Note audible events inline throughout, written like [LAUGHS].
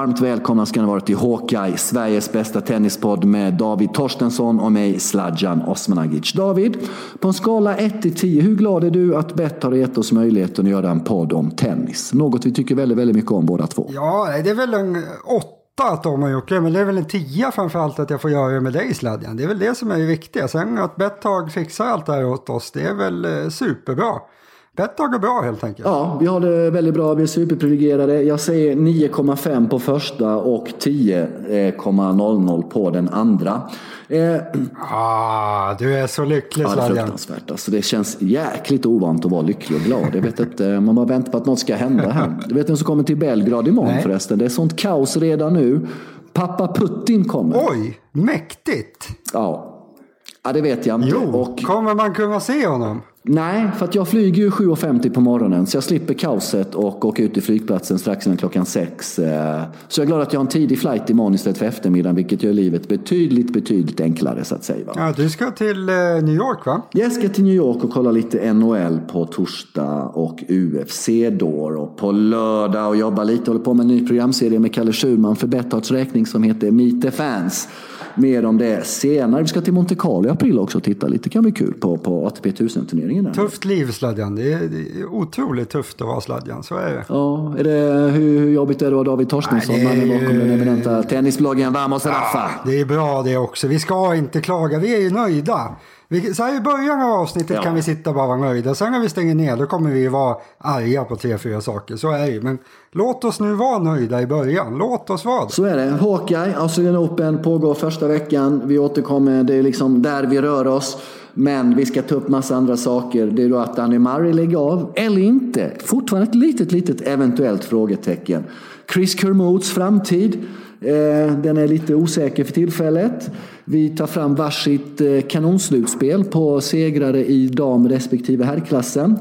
varmt välkomna ska ni vara till Hawkeye, Sveriges bästa tennispodd med David Torstensson och mig Sladjan Osmanagic. David, på en skala 1 till 10, hur glad är du att Bett har gett oss möjligheten att göra en podd om tennis? Något vi tycker väldigt, väldigt mycket om båda två. Ja, det är väl en åtta att de har gjort det, men det är väl en tia framförallt att jag får göra det med dig Sladjan. Det är väl det som är det viktiga. Sen att Betthag fixar allt det här åt oss, det är väl eh, superbra. Betthag är bra helt enkelt. Ja, vi har det väldigt bra. Vi är superprivilegierade. Jag säger 9,5 på första och 10,00 på den andra. Eh, ah, du är så lycklig ja, det är fruktansvärt. Alltså, det känns jäkligt ovant att vara lycklig och glad. Jag vet inte, man bara väntar på att något ska hända här. Du vet vem som kommer till Belgrad imorgon Nej. förresten? Det är sånt kaos redan nu. Pappa Putin kommer. Oj, mäktigt! Ja, ja det vet jag inte. Jo, och... kommer man kunna se honom? Nej, för att jag flyger ju 7.50 på morgonen så jag slipper kaoset och åka ut till flygplatsen strax innan klockan sex. Eh, så jag är glad att jag har en tidig flight imorgon istället för eftermiddagen vilket gör livet betydligt, betydligt enklare så att säga. Va? Ja, du ska till eh, New York va? Jag ska till New York och kolla lite NHL på torsdag och UFC då. Och på lördag och jobba lite, håller på med en ny programserie med Kalle Schulman för Betthardts räkning som heter Meet the Fans. Mer om det senare. Vi ska till Monte Carlo i april också och titta lite. Det kan bli kul på, på ATP 1000-turneringen. Tufft liv Sladjan. Det är, det är otroligt tufft att vara Sladjan. Så är det. Ja, är det, hur, hur jobbigt är det att David Torstensson? Mannen bakom den eminenta tennisbloggen Vamos Rafa. Ja, det är bra det också. Vi ska inte klaga. Vi är ju nöjda. Vi, så här i början av avsnittet ja. kan vi sitta och bara vara nöjda. Sen när vi stänger ner då kommer vi vara arga på tre, fyra saker. Så är det Men låt oss nu vara nöjda i början. Låt oss vara det. Så är det. Hawkeye, Australian Open pågår första veckan. Vi återkommer. Det är liksom där vi rör oss. Men vi ska ta upp massa andra saker. Det är då att Danny Murray lägger av, eller inte. Fortfarande ett litet, litet eventuellt frågetecken. Chris Kermots framtid. Eh, den är lite osäker för tillfället. Vi tar fram varsitt eh, kanonslutspel på segrare i dam respektive herrklassen.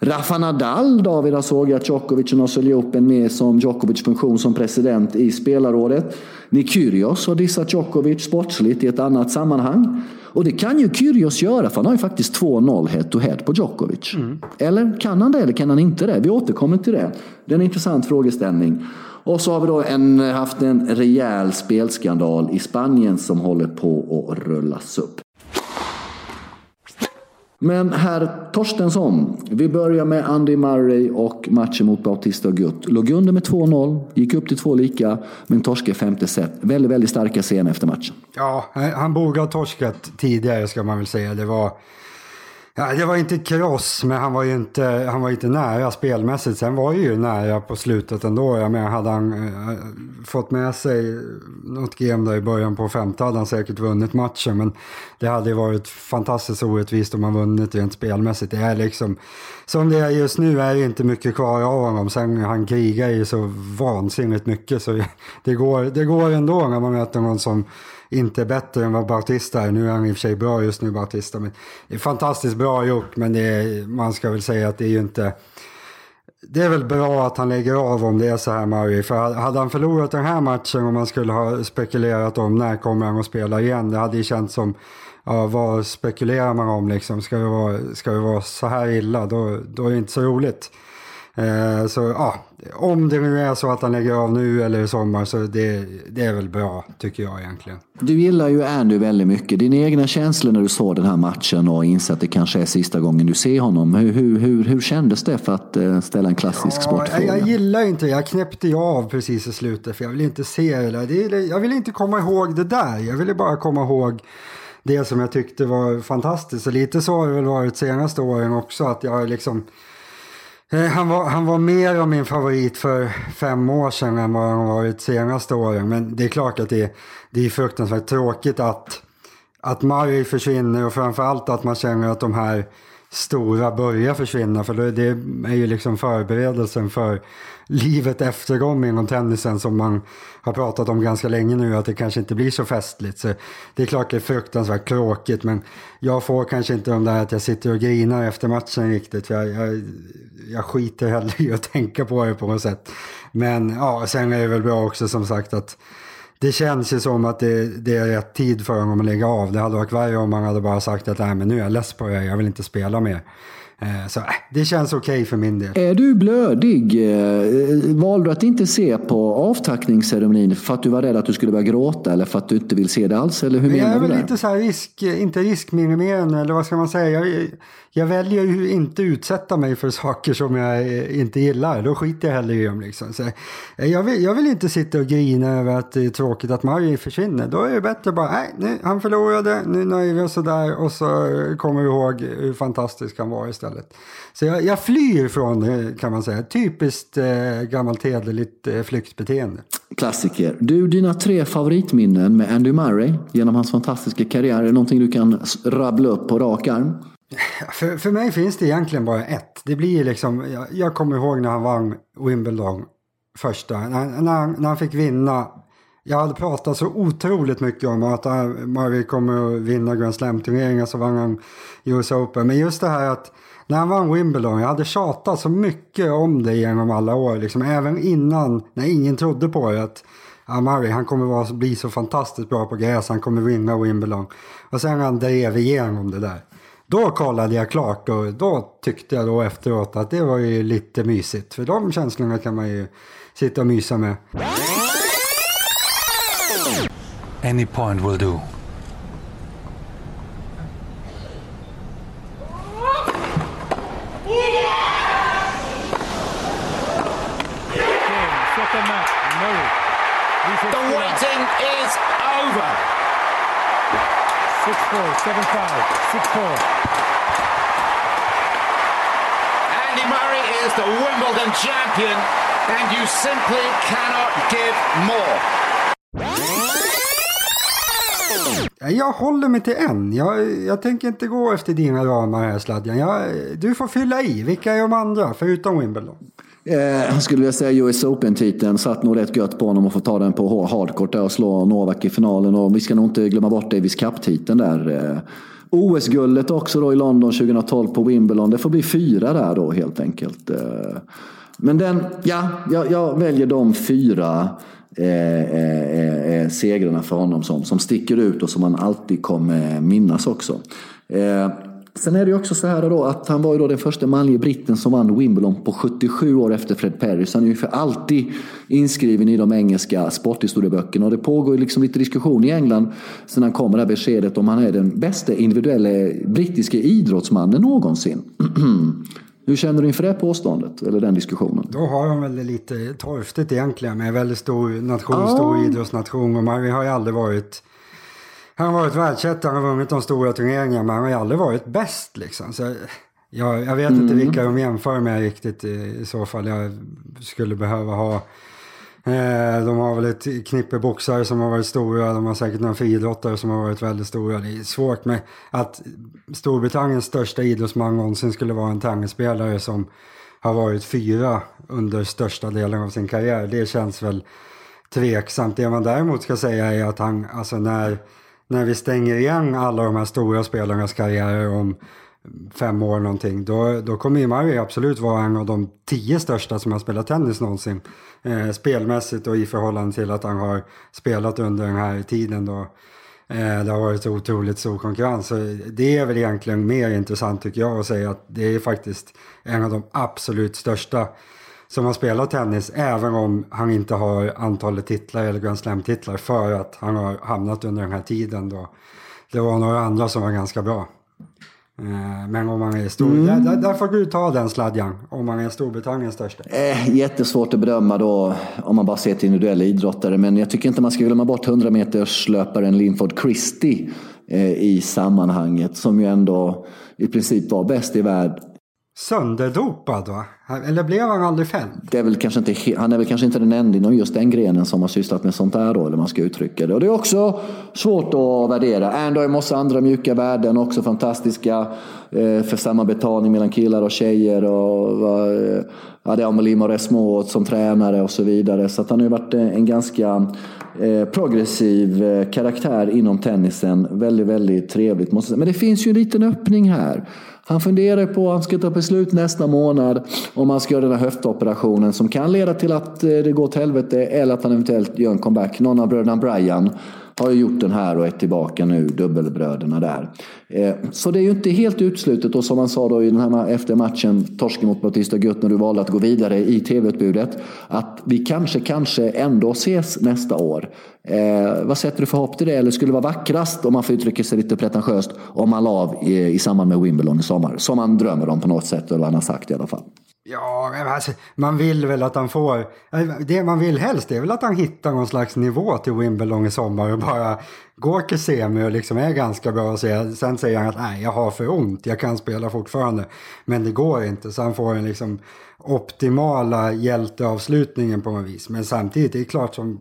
Rafa Nadal, David har sågat Djokovic och Nosoli Open med som Djokovic funktion som president i spelarrådet. Nick Kyrgios har dissat Djokovic sportsligt i ett annat sammanhang. Och det kan ju Kyrgios göra för han har ju faktiskt 2-0 head to head på Djokovic. Mm. Eller kan han det eller kan han inte det? Vi återkommer till det. Det är en intressant frågeställning. Och så har vi då en, haft en rejäl spelskandal i Spanien som håller på att rullas upp. Men herr Torstensson, vi börjar med Andy Murray och matchen mot Bautista Gutt. Låg under med 2-0, gick upp till två lika, men torskade femte set. Väldigt, väldigt starka scener efter matchen. Ja, han borde ha torskat tidigare ska man väl säga. Det var Ja, det var inte kross, men han var ju inte, han var inte nära spelmässigt. Sen var ju nära på slutet ändå. Jag menar, hade han äh, fått med sig något game där i början på femte hade han säkert vunnit matchen. Men det hade ju varit fantastiskt orättvist om han vunnit rent spelmässigt. Det är liksom, som det är just nu är det inte mycket kvar av honom. Sen han krigar ju så vansinnigt mycket så [LAUGHS] det går, det går ändå när man möter någon som inte bättre än vad Bautista är. Nu är han i och för sig bra just nu, Bautista. Men det är fantastiskt bra gjort, men det är, man ska väl säga att det är ju inte... Det är väl bra att han lägger av om det är så här Murray. För hade han förlorat den här matchen och man skulle ha spekulerat om när kommer han att spela igen. Det hade ju känts som, ja vad spekulerar man om liksom? Ska det vara, ska det vara så här illa? Då, då är det inte så roligt. Eh, så ja, om det nu är så att han lägger av nu eller i sommar så det, det är väl bra tycker jag egentligen. Du gillar ju Andy väldigt mycket. Dina egna känslor när du såg den här matchen och inser att det kanske är sista gången du ser honom. Hur, hur, hur, hur kändes det för att eh, ställa en klassisk ja, sportfråga? Jag gillar inte Jag knäppte ju av precis i slutet för jag vill inte se det där. jag vill inte komma ihåg det där. Jag ville bara komma ihåg det som jag tyckte var fantastiskt. Och lite så har det väl varit senaste åren också. Att jag liksom Eh, han var, han var mer av min favorit för fem år sedan än vad han varit senaste åren. Men det är klart att det, det är fruktansvärt tråkigt att, att Murray försvinner och framförallt att man känner att de här stora börjar försvinna. För det är ju liksom förberedelsen för livet efter dem inom tennisen som man har pratat om ganska länge nu. Att det kanske inte blir så festligt. Så det är klart det är fruktansvärt tråkigt. Men jag får kanske inte de där att jag sitter och grinar efter matchen riktigt. För jag, jag, jag skiter hellre i att [LAUGHS] tänka på det på något sätt. Men ja, sen är det väl bra också som sagt att det känns ju som att det, det, är rätt tid för honom att lägga av. Det hade varit värre om han hade bara sagt att Nej, men nu är jag less på det, jag vill inte spela mer. Eh, så äh, det känns okej okay för min del. Är du blödig? Eh, valde du att inte se på avtackningsceremonin för att du var rädd att du skulle börja gråta eller för att du inte vill se det alls? Eller hur menar jag är väl lite så här risk, inte riskminimerande eller vad ska man säga. Jag, jag väljer ju inte utsätta mig för saker som jag eh, inte gillar. Då skiter jag hellre i dem. Liksom. Så eh, jag, vill, jag vill inte sitta och grina över att det är tråkigt att Marie försvinner. Då är det bättre bara, nej, nu, han förlorade, nu nöjer vi oss sådär och så eh, kommer vi ihåg hur fantastisk han var istället. Så jag, jag flyr från det kan man säga. Typiskt eh, gammalt hederligt eh, flyktbeteende. Klassiker. Du, dina tre favoritminnen med Andy Murray genom hans fantastiska karriär, är det någonting du kan rabbla upp på rak arm? [LAUGHS] För, för mig finns det egentligen bara ett. Det blir liksom, jag, jag kommer ihåg när han vann Wimbledon första, när, när, han, när han fick vinna. Jag hade pratat så otroligt mycket om att äh, Murray kommer att vinna Grand Slam-turneringar så vann han US Open. Men just det här att när han vann Wimbledon, jag hade tjatat så mycket om det genom alla år. Liksom, även innan, när ingen trodde på det. Att ja, Murray, han kommer vara, bli så fantastiskt bra på gräs, han kommer vinna Wimbledon. Och sen han drev igenom det där. Då kollade jag klart och då tyckte jag då efteråt att det var ju lite mysigt. För de känslorna kan man ju sitta och mysa med. Any point will do. The waiting is over. 6-4, 7-5, 6-4. Andy Murray is the Wimbledon champion and you simply cannot give more. Jag håller mig till en. Jag, jag tänker inte gå efter dina ramar här Sladjan. Jag, du får fylla i. Vilka är de andra förutom Wimbledon? Eh, jag skulle vilja säga US Open-titeln satt nog rätt gött på honom att få ta den på hardcourt och slå Novak i finalen. Och vi ska nog inte glömma bort Davis Cup-titeln där. OS-guldet också då i London 2012 på Wimbledon. Det får bli fyra där då helt enkelt. Eh, men den, ja, jag, jag väljer de fyra eh, eh, eh, eh, segrarna för honom som, som sticker ut och som man alltid kommer minnas också. Eh, Sen är det ju också så här då att han var ju då den första manlige britten som vann Wimbledon på 77 år efter Fred Perry. Så han är ju för alltid inskriven i de engelska sporthistorieböckerna. Och det pågår ju liksom lite diskussion i England sen han kommer det här beskedet om han är den bästa individuella brittiska idrottsmannen någonsin. [CLEARS THROAT] Hur känner du inför det påståendet, eller den diskussionen? Då har de väl det lite torftigt egentligen med en väldigt stor nation, stor idrottsnation. Och Murray har ju aldrig varit han har varit världsetta, han har vunnit de stora turneringarna men han har ju aldrig varit bäst liksom. Så jag, jag vet mm. inte vilka de jämför med riktigt i, i så fall. Jag skulle behöva ha eh, de har väl ett knippe boxare som har varit stora. De har säkert några friidrottare som har varit väldigt stora. Det är svårt med att Storbritanniens största idrottsman någonsin skulle vara en tennisspelare som har varit fyra under största delen av sin karriär. Det känns väl tveksamt. Det man däremot ska säga är att han, alltså när när vi stänger igen alla de här stora spelarnas karriärer om fem år någonting, då, då kommer ju Murray absolut vara en av de tio största som har spelat tennis någonsin. Eh, spelmässigt och i förhållande till att han har spelat under den här tiden då eh, det har varit så otroligt stor konkurrens. Så det är väl egentligen mer intressant tycker jag att säga att det är faktiskt en av de absolut största som har spelat tennis även om han inte har antalet titlar eller Grand Slam-titlar för att han har hamnat under den här tiden då det var några andra som var ganska bra. Eh, men om man är stor, mm. där, där, får du ta den sladjan om man är Storbritanniens största. Eh, jättesvårt att bedöma då om man bara ser till individuella idrottare. Men jag tycker inte man ska glömma bort 100 meters löparen Linford Christie eh, i sammanhanget. Som ju ändå i princip var bäst i världen sönderdopad va? Eller blev han aldrig fälld? Det är väl kanske inte, han är väl kanske inte den enda inom just den grenen som har sysslat med sånt där då, eller man ska uttrycka det. Och det är också svårt att värdera. Ändå är massa andra mjuka värden också fantastiska eh, för samma betalning mellan killar och tjejer. Och, eh, ja, det är som tränare och så vidare. Så att han har ju varit eh, en ganska eh, progressiv eh, karaktär inom tennisen. Väldigt, väldigt trevligt måste jag säga. Men det finns ju en liten öppning här. Han funderar på att han ska ta beslut nästa månad om han ska göra den här höftoperationen som kan leda till att eh, det går till helvete eller att han eventuellt gör en comeback. Någon av bröderna Brian har ju gjort den här och är tillbaka nu, dubbelbröderna där. Eh, så det är ju inte helt uteslutet och som man sa då i den här efter matchen, torsken mot Bautista Gutt när du valde att gå vidare i tv-utbudet, att vi kanske, kanske ändå ses nästa år. Eh, vad sätter du för hopp till det? Eller skulle det vara vackrast, om man får uttrycka sig lite pretentiöst, om man la av i, i samband med Wimbledon i sommar? Som man drömmer om på något sätt, eller vad han har sagt i alla fall. Ja, alltså, man vill väl att han får... Eh, det man vill helst är väl att han hittar någon slags nivå till Wimbledon i sommar och bara går till semi och liksom är ganska bra. Och säger, sen säger han att nej, jag har för ont, jag kan spela fortfarande. Men det går inte, så han får den liksom optimala hjälteavslutningen på något vis. Men samtidigt, det är klart som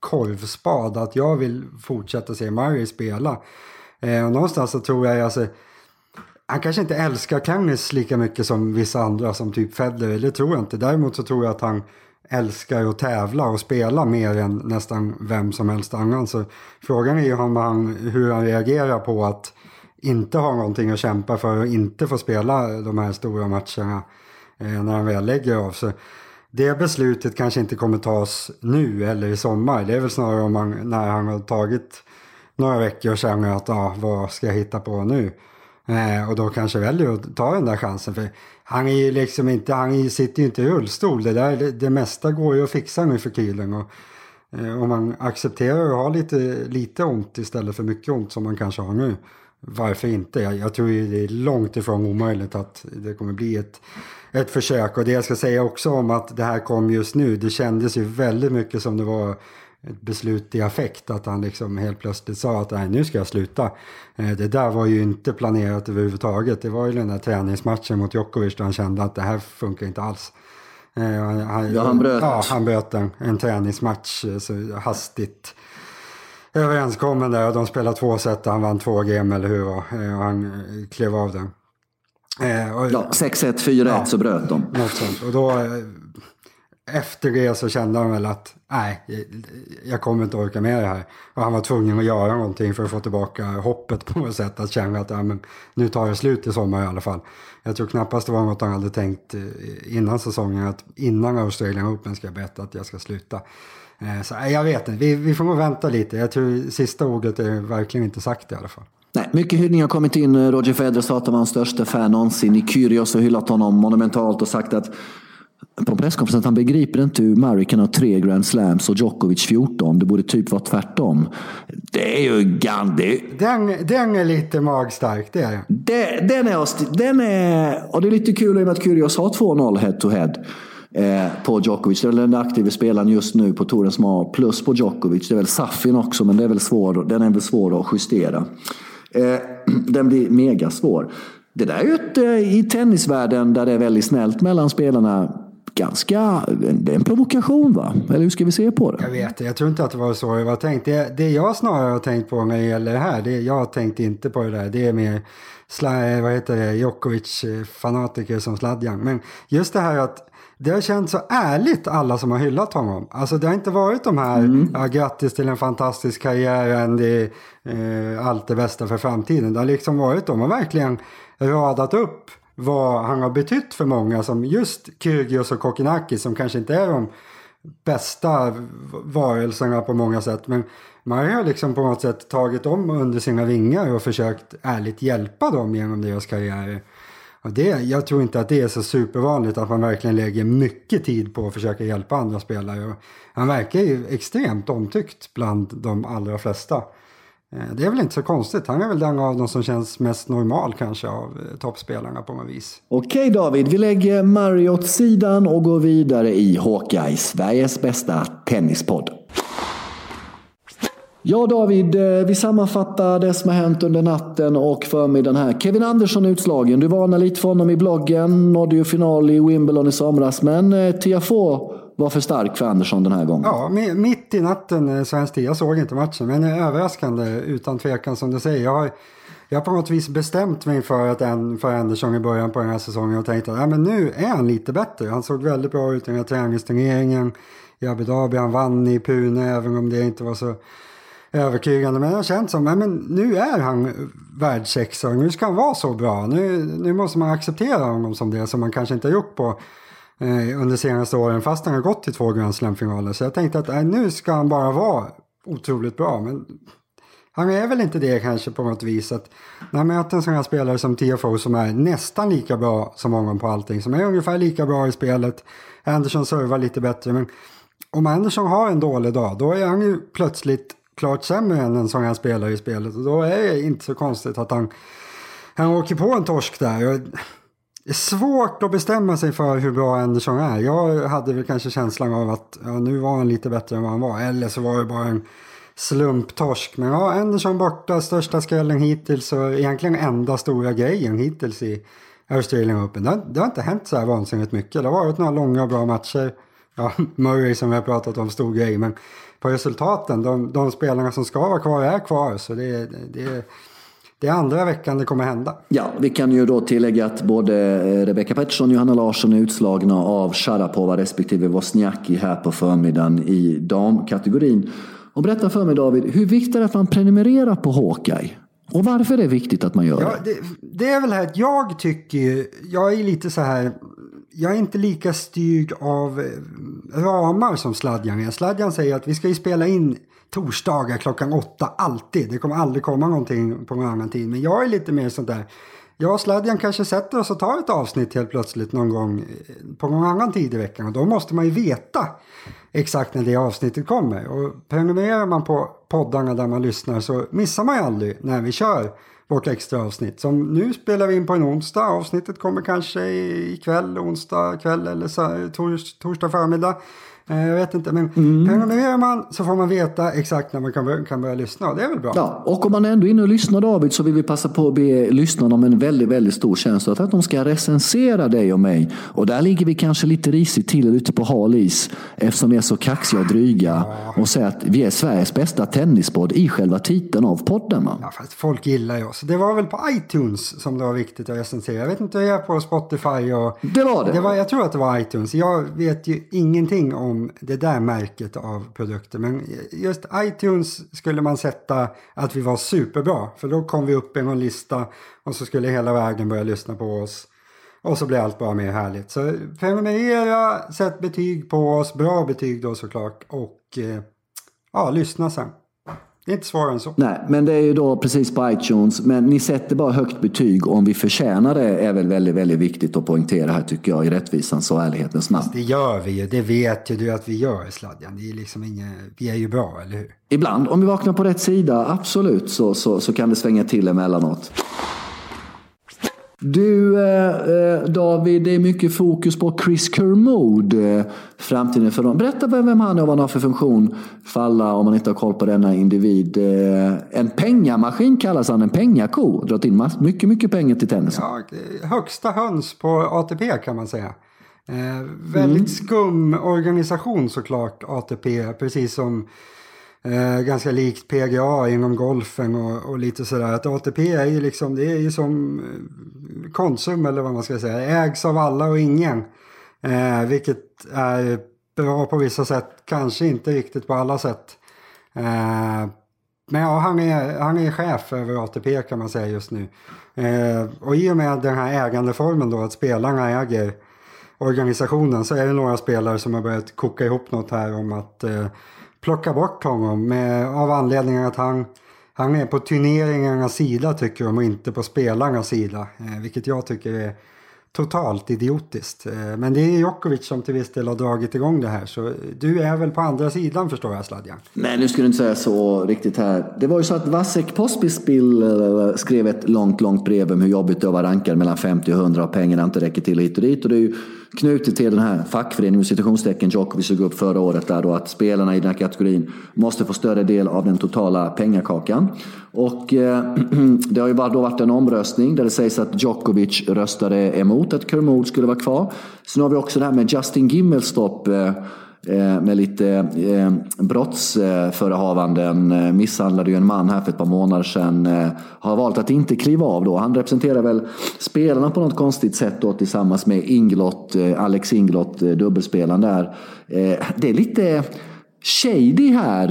korvspad att jag vill fortsätta se Murray spela. Eh, och någonstans så tror jag, alltså, han kanske inte älskar tennis lika mycket som vissa andra som typ Federer, det tror jag inte. Däremot så tror jag att han älskar att tävla och spela mer än nästan vem som helst annan. Så frågan är ju om han, hur han reagerar på att inte ha någonting att kämpa för och inte få spela de här stora matcherna eh, när han väl lägger av. Så det beslutet kanske inte kommer tas nu eller i sommar. Det är väl snarare om han, när han har tagit några veckor och känner att ja, vad ska jag hitta på nu? Eh, och då kanske väljer att ta den där chansen. För han är ju liksom inte, han sitter ju inte i rullstol. Det, där, det, det mesta går ju att fixa nu för tiden. Och, eh, om man accepterar att ha lite, lite ont istället för mycket ont som man kanske har nu. Varför inte? Jag, jag tror ju det är långt ifrån omöjligt att det kommer bli ett, ett försök. Och det jag ska säga också om att det här kom just nu. Det kändes ju väldigt mycket som det var ett beslut i affekt. Att han liksom helt plötsligt sa att nej, nu ska jag sluta. Eh, det där var ju inte planerat överhuvudtaget. Det var ju den där träningsmatchen mot Djokovic där han kände att det här funkar inte alls. Eh, han, ja, han bröt. Ja, han bröt en, en träningsmatch eh, så hastigt överenskommen där. De spelade två set och han vann två game eller hur. Och han klev av den. Och, ja, 6-1, 4-1 ja, så bröt de. Något sånt. Och då efter det så kände han väl att nej, jag kommer inte orka med det här. Och han var tvungen att göra någonting för att få tillbaka hoppet på något sätt. Att känna att ja, men, nu tar det slut i sommar i alla fall. Jag tror knappast det var något han hade tänkt eh, innan säsongen. Att innan Australian Open ska jag berätta att jag ska sluta. Eh, så jag vet inte, vi, vi får nog vänta lite. Jag tror sista ordet är verkligen inte sagt i alla fall. Nej, mycket hyllningar har kommit in. Roger Federer sa att han var hans största fan någonsin. I Kyrgios har hyllat honom monumentalt och sagt att på presskonferensen att han begriper inte hur Murray kan ha tre Grand Slams och Djokovic 14. Det borde typ vara tvärtom. Det är ju Gandhi. Den, den är lite magstark, det är det, den. Är, den är... Och det är lite kul i och med att Kyrgios har 2-0 head to head. Eh, på Djokovic. Det är den aktiva spelaren just nu på touren som har plus på Djokovic. Det är väl Safin också, men det är väl svår, den är väl svår att justera. Eh, [CLEARS THROAT] den blir mega svår. Det där är ju ett, eh, i tennisvärlden där det är väldigt snällt mellan spelarna ganska, det är en provokation va? Eller hur ska vi se på det? Jag vet jag tror inte att det var så det var tänkt. Det, det jag snarare har tänkt på när det gäller det här, det, jag tänkt inte på det där, det är mer sla, vad heter det, Djokovic-fanatiker som Sladjan. Men just det här att det har känts så ärligt alla som har hyllat honom. Alltså det har inte varit de här, mm. ja, grattis till en fantastisk karriär, det är eh, allt det bästa för framtiden. Det har liksom varit, de har verkligen radat upp vad han har betytt för många som just Kyrgios och Kokkinakis som kanske inte är de bästa varelserna på många sätt. Men man har liksom på något sätt tagit dem under sina vingar och försökt ärligt hjälpa dem genom deras karriärer. Och det, jag tror inte att det är så supervanligt att man verkligen lägger mycket tid på att försöka hjälpa andra spelare. Och han verkar ju extremt omtyckt bland de allra flesta. Eh, det är väl inte så konstigt. Han är väl den av dem som känns mest normal kanske av eh, toppspelarna på något vis. Okej David, vi lägger Mario åt sidan och går vidare i Hawkeye, Sveriges bästa tennispodd. Ja David, eh, vi sammanfattar det som har hänt under natten och förmiddagen här. Kevin Andersson är utslagen. Du varnade lite för honom i bloggen. Nådde ju final i Wimbledon i somras. Men Tiafoe var för stark för Andersson den här gången. Ja, mitt i natten eh, svensk tid. Jag såg inte matchen, men överraskande utan tvekan som du säger. Jag har, jag har på något vis bestämt mig för, att en, för Andersson i början på den här säsongen och tänkt att ja, men nu är han lite bättre. Han såg väldigt bra ut i den här träningsturneringen i Abu Dhabi. Han vann i Pune även om det inte var så övertygande. Men jag har känt som att nu är han världsexa nu ska han vara så bra. Nu, nu måste man acceptera honom som det som man kanske inte har gjort på Eh, under senaste åren fast han har gått till två Grand Slam-finaler. Så jag tänkte att äh, nu ska han bara vara otroligt bra. Men han är väl inte det kanske på något vis. Att när man möter en sån här spelare som TFO som är nästan lika bra som honom på allting. Som är ungefär lika bra i spelet. Anderson servar lite bättre. Men om Anderson har en dålig dag då är han ju plötsligt klart sämre än en sån här spelare i spelet. Och då är det inte så konstigt att han, han åker på en torsk där. Det är svårt att bestämma sig för hur bra Anderson är. Jag hade väl kanske känslan av att ja, nu var han lite bättre än vad han var. Eller så var det bara en slumptorsk. Men ja, Anderson borta, största skrällen hittills och egentligen enda stora grejen hittills i Australian Open. Det har, det har inte hänt så här vansinnigt mycket. Det har varit några långa och bra matcher. Ja, [LAUGHS] Murray som vi har pratat om, stor grej. Men på resultaten, de, de spelarna som ska vara kvar är kvar. Så det, det, det är andra veckan det kommer hända. Ja, vi kan ju då tillägga att både eh, Rebecca Pettersson och Johanna Larsson är utslagna av Sharapova respektive Wozniacki här på förmiddagen i damkategorin. Och berätta för mig David, hur viktigt är det att man prenumererar på Hawkeye? Och varför är det viktigt att man gör ja, det? Det är väl här att jag tycker, jag är lite så här, jag är inte lika styrd av eh, ramar som Sladjan är. Sladjan säger att vi ska ju spela in torsdagar klockan åtta alltid. Det kommer aldrig komma någonting på någon annan tid. Men jag är lite mer sånt där. Jag och Sladjan kanske sätter oss och tar ett avsnitt helt plötsligt någon gång eh, på någon annan tid i veckan. Och då måste man ju veta exakt när det avsnittet kommer. Och prenumererar man på poddarna där man lyssnar så missar man ju aldrig när vi kör vårt extra avsnitt. Som nu spelar vi in på en onsdag. Avsnittet kommer kanske ikväll, onsdag kväll eller tors, torsdag förmiddag. Eh, jag vet inte, men mm. prenumererar man så får man veta exakt när man kan börja, kan börja lyssna. Det är väl bra? Ja, och om man är ändå är inne och lyssnar David så vill vi passa på att be lyssnarna om en väldigt, väldigt stor tjänst. Att de ska recensera dig och mig. Och där ligger vi kanske lite risigt till ute på hal is. Eftersom vi är så kaxiga och dryga. Ja. Och säger att vi är Sveriges bästa tennispodd i själva titeln av podden. Ja, fast folk gillar ju oss. Det var väl på iTunes som det var viktigt att recensera. Jag vet inte hur jag är på Spotify och... Det var det. det var, jag tror att det var iTunes. Jag vet ju ingenting om om det där märket av produkter. Men just iTunes skulle man sätta att vi var superbra. För då kom vi upp i någon lista och så skulle hela världen börja lyssna på oss. Och så blir allt bara mer härligt. Så prenumerera, sätt betyg på oss, bra betyg då såklart. Och eh, ja, lyssna sen. Det är inte svårare än så. Nej, men det är ju då precis på iTunes. Men ni sätter bara högt betyg om vi förtjänar det är väl väldigt, väldigt viktigt att poängtera här tycker jag i rättvisans och ärlighetens namn. det gör vi ju. Det vet ju du att vi gör Sladjan. Det är liksom inga, vi är ju bra, eller hur? Ibland, om vi vaknar på rätt sida, absolut, så, så, så kan det svänga till emellanåt. Du eh, eh, David, det är mycket fokus på Chris Kermode. Eh, framtiden för dem. Berätta vem han är och vad han har för funktion för alla om man inte har koll på denna individ. En pengamaskin kallas han, en pengako. Dragit in mycket, mycket pengar till tennisen. Ja, högsta höns på ATP kan man säga. Eh, väldigt mm. skum organisation såklart, ATP. Precis som Eh, ganska likt PGA inom golfen och, och, lite sådär. Att ATP är ju liksom, det är ju som eh, Konsum eller vad man ska säga. Ägs av alla och ingen. Eh, vilket är bra på vissa sätt, kanske inte riktigt på alla sätt. Eh, men ja, han är, han är chef över ATP kan man säga just nu. Eh, och i och med den här ägandeformen då, att spelarna äger organisationen, så är det några spelare som har börjat koka ihop något här om att eh, plocka bort honom med, av anledningen att han, han är på turneringarnas sida tycker de och inte på spelarnas sida. Eh, vilket jag tycker är totalt idiotiskt. Eh, men det är Djokovic som till viss del har dragit igång det här. Så du är väl på andra sidan förstår jag Sladjan? Nej, nu skulle du inte säga så riktigt här. Det var ju så att Vasek Pospispil eh, skrev ett långt, långt brev om hur jobbigt det var att ranka mellan 50 och 100 och pengarna inte räcker till hit och dit. Och det är ju knutet till den här fackföreningen, citationstecken, Djokovic såg upp förra året där då att spelarna i den här kategorin måste få större del av den totala pengakakan. Och eh, [CLEARS THROAT] det har ju bara då varit en omröstning där det sägs att Djokovic röstade emot att Kermode skulle vara kvar. Sen har vi också det här med Justin Gimmelstorp eh, Eh, med lite eh, brottsförehavanden. Eh, misshandlade ju en man här för ett par månader sedan. Har valt att inte kliva av då. Han representerar väl spelarna på något konstigt sätt då tillsammans med Inglott, Alex Inglott, dubbelspelaren där. Det är lite shady här,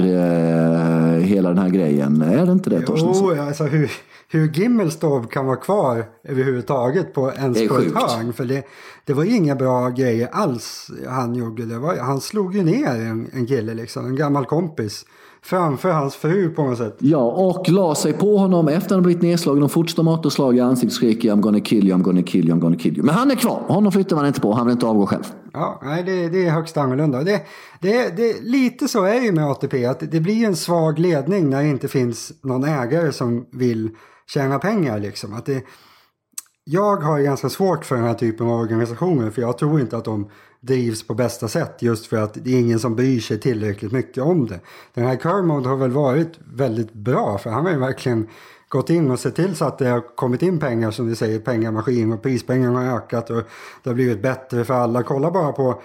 hela den här grejen. Är det inte det Torstensson? Jo, alltså hur, hur Gimmelstorp kan vara kvar överhuvudtaget på ens på ett hörn. För det, det var inga bra grejer alls han gjorde. Det var, han slog ju ner en, en kille liksom, en gammal kompis. framför hans fru på något sätt. Ja, och la sig på honom efter han blivit nedslagen och fortsatte motorslag i ansiktet skriker I'm gonna kill you, I'm gonna kill you, I'm gonna kill you. Men han är kvar, honom flyttar man inte på, han vill inte avgå själv. Ja, nej, det, det är högst annorlunda. Det, det, det, lite så är det ju med ATP, att det blir en svag ledning när det inte finns någon ägare som vill tjäna pengar. Liksom. Att det, jag har ganska svårt för den här typen av organisationer för jag tror inte att de drivs på bästa sätt just för att det är ingen som bryr sig tillräckligt mycket om det. Den här Kermode har väl varit väldigt bra för han har ju verkligen gått in och sett till så att det har kommit in pengar som du säger, pengamaskin och prispengarna har ökat och det har blivit bättre för alla. Kolla bara på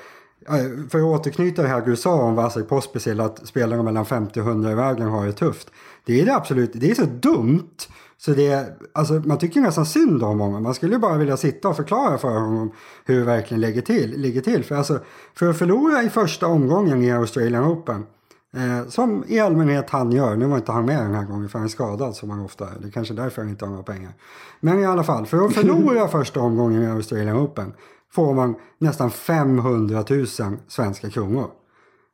för att återknyta det här du sa om Vasek Pospisil att spelare mellan 50 och 100 i världen har det tufft. Det är det absolut, det är så dumt så det, alltså, man tycker nästan synd om honom. Man skulle bara vilja sitta och förklara för honom hur det verkligen ligger till. Ligger till. För, alltså, för att förlora i första omgången i Australian Open, eh, som i allmänhet han gör, nu var inte han med den här gången för han är skadad som han ofta är. Det är kanske därför han inte har några pengar. Men i alla fall, för att förlora [LAUGHS] första omgången i Australian Open får man nästan 500 000 svenska kronor.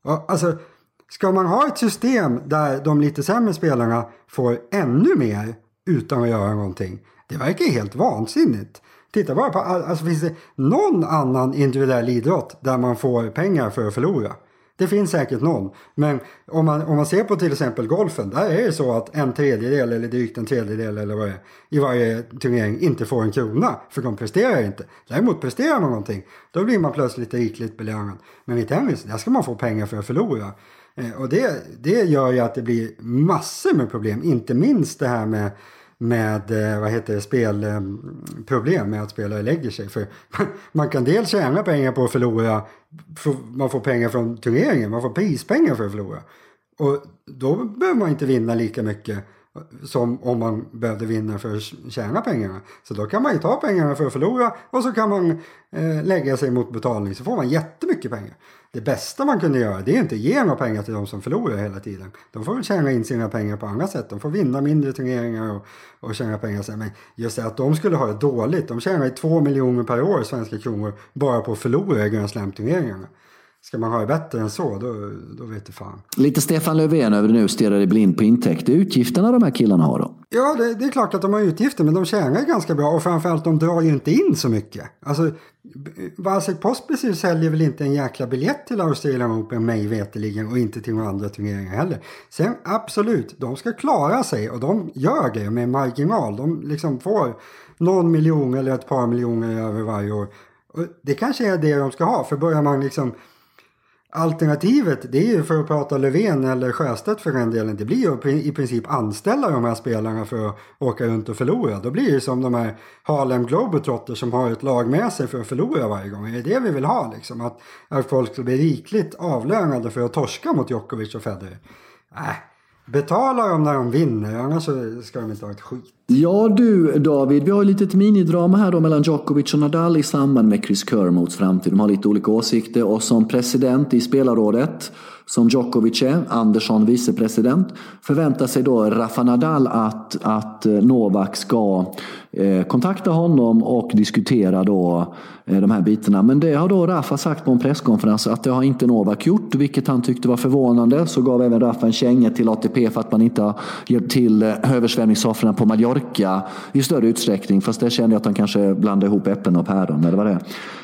Och, alltså, ska man ha ett system där de lite sämre spelarna får ännu mer utan att göra någonting. Det verkar helt vansinnigt. Titta bara på, alltså finns det någon annan individuell idrott där man får pengar för att förlora? Det finns säkert någon. Men om man, om man ser på till exempel golfen, där är det så att en tredjedel eller drygt en tredjedel eller vad det är i varje turnering inte får en krona. För de presterar inte. Däremot presterar man någonting, då blir man plötsligt rikligt belönad. Men i tennis, där ska man få pengar för att förlora. Eh, och det, det gör ju att det blir massor med problem. Inte minst det här med med eh, vad heter det, spelproblem eh, med att spelare lägger sig. För [LAUGHS] man kan dels tjäna pengar på att förlora, man får pengar från turneringen, man får prispengar för att förlora. Och då behöver man inte vinna lika mycket som om man behövde vinna för att tjäna pengarna. Så då kan man ju ta pengarna för att förlora och så kan man eh, lägga sig mot betalning så får man jättemycket pengar det bästa man kunde göra det är inte att ge några pengar till de som förlorar hela tiden. De får väl tjäna in sina pengar på andra sätt. De får vinna mindre turneringar och, och tjäna pengar. Men just det att de skulle ha det dåligt. De tjänar ju två miljoner per år svenska kronor bara på att förlora i Grand Slam-turneringarna. Ska man ha det bättre än så, då, då vet du fan. Lite Stefan Löfven över det nu, stirrar dig blind på intäkter. Utgifterna de här killarna har då? Ja, det, det, är klart att de har utgifter, men de tjänar ganska bra och framförallt de drar ju inte in så mycket. Alltså, Vasek Pospisil säljer väl inte en jäkla biljett till Australian Open mig veteligen och inte till några andra turneringar heller. Sen absolut, de ska klara sig och de gör det med marginal. De liksom får någon miljon eller ett par miljoner över varje år. Och det kanske är det de ska ha, för börjar man liksom Alternativet det är ju för att prata Löfven eller Sjöstedt för den delen. Det blir ju i princip anställa de här spelarna för att åka runt och förlora. Då blir det som de här Harlem Globetrotters som har ett lag med sig för att förlora varje gång. Är det det vi vill ha liksom? Att, att folk ska bli rikligt avlönade för att torska mot Djokovic och Federer? Äh, betala dem när de vinner annars ska de inte ha ett skit. Ja du David, vi har ett litet minidrama här då mellan Djokovic och Nadal i samband med Chris Kermots framtid. De har lite olika åsikter och som president i spelarrådet som Djokovic är, Andersson vicepresident, förväntar sig då Rafa Nadal att, att eh, Novak ska eh, kontakta honom och diskutera då eh, de här bitarna. Men det har då Rafa sagt på en presskonferens att det har inte Novak gjort, vilket han tyckte var förvånande. Så gav även Rafa en känga till ATP för att man inte har hjälpt till eh, översvämningsoffren på Mallorca i större utsträckning. Fast det kände jag att han kanske blandade ihop äpplen och päron, eller vad det är.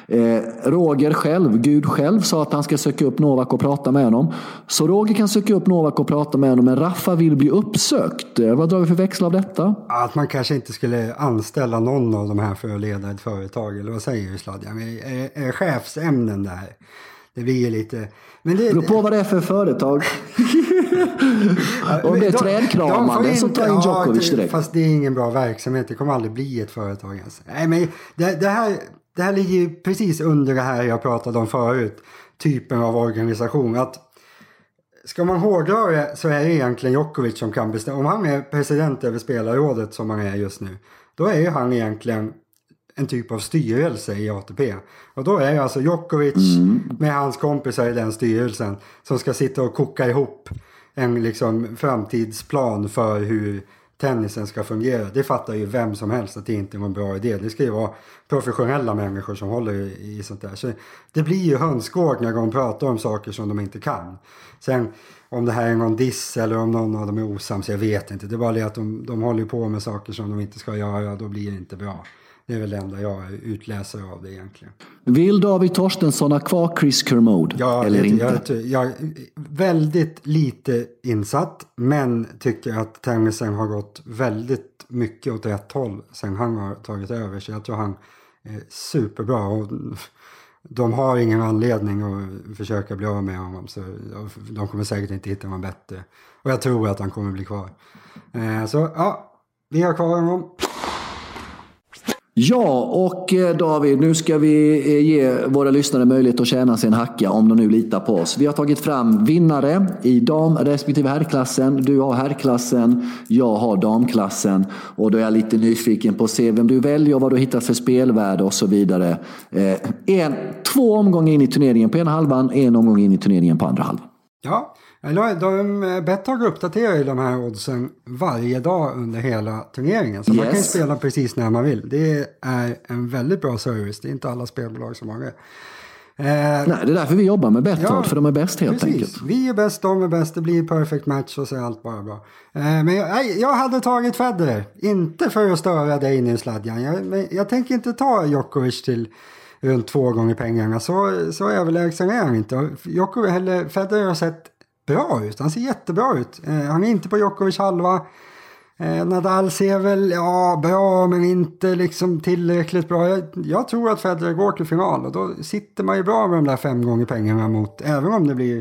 Eh, Roger själv, Gud själv, sa att han ska söka upp Novak och prata med honom. Så Roger kan söka upp Novak och prata med honom, men Raffa vill bli uppsökt. Eh, vad drar vi för växel av detta? Att man kanske inte skulle anställa någon av de här för att leda ett företag, eller vad säger du Sladjan? Är, är chefsämnen? Det blir lite... Men det beror på vad det är för företag. [LAUGHS] Om det är trädkramande så tar in Djokovic direkt. Fast det är ingen bra verksamhet. Det kommer aldrig bli ett företag ens. Nej, men det, det här det här ligger precis under det här jag pratade om förut. Typen av organisation. Att ska man hårdra det så är det egentligen Djokovic som kan bestämma. Om han är president över spelarrådet som han är just nu. Då är ju han egentligen en typ av styrelse i ATP. Och då är alltså Djokovic mm. med hans kompisar i den styrelsen som ska sitta och koka ihop en liksom framtidsplan för hur tennisen ska fungera. Det fattar ju vem som helst att det inte är någon bra idé. Det ska ju vara professionella människor som håller i, i sånt där. Så det blir ju hönsgård när de pratar om saker som de inte kan. Sen om det här är någon diss eller om någon av dem är osams, jag vet inte. Det är bara det att de, de håller på med saker som de inte ska göra, då blir det inte bra. Det är väl det enda jag utläser av det egentligen. Vill David Torstensson ha kvar Chris Kermode? Ja, eller jag, inte? Jag, jag är väldigt lite insatt, men tycker att tennisen har gått väldigt mycket åt rätt håll sen han har tagit över. Så jag tror han är superbra. Och de har ingen anledning att försöka bli av med honom. Så de kommer säkert inte hitta någon bättre. Och jag tror att han kommer bli kvar. Eh, så ja, vi har kvar honom. Ja, och eh, David, nu ska vi eh, ge våra lyssnare möjlighet att tjäna sig en hacka om de nu litar på oss. Vi har tagit fram vinnare i dam respektive herrklassen. Du har herrklassen, jag har damklassen. Och då är jag lite nyfiken på att se vem du väljer och vad du hittar för spelvärde och så vidare. Eh, en, två omgångar in i turneringen på ena halvan, en omgång in i turneringen på andra halvan. Ja, de, Betthard uppdaterar ju de här oddsen varje dag under hela turneringen. Så yes. man kan ju spela precis när man vill. Det är en väldigt bra service. Det är inte alla spelbolag som har det. Eh, Nej, det är därför vi jobbar med Betthard, ja, för de är bäst helt precis. enkelt. Vi är bäst, de är bäst, det blir perfect match och så är allt bara bra. Eh, men jag, jag, hade tagit Federer, inte för att störa dig nu Sladjan. Jag, jag tänker inte ta Djokovic till runt två gånger pengarna. Så, så överlägsen är han inte. Djokovic, eller Federer har sett bra ut. Han ser jättebra ut. Eh, han är inte på Djokovic halva. Eh, Nadal ser väl, ja, bra men inte liksom tillräckligt bra. Jag, jag, tror att Federer går till final och då sitter man ju bra med de där fem gånger pengarna mot, även om det blir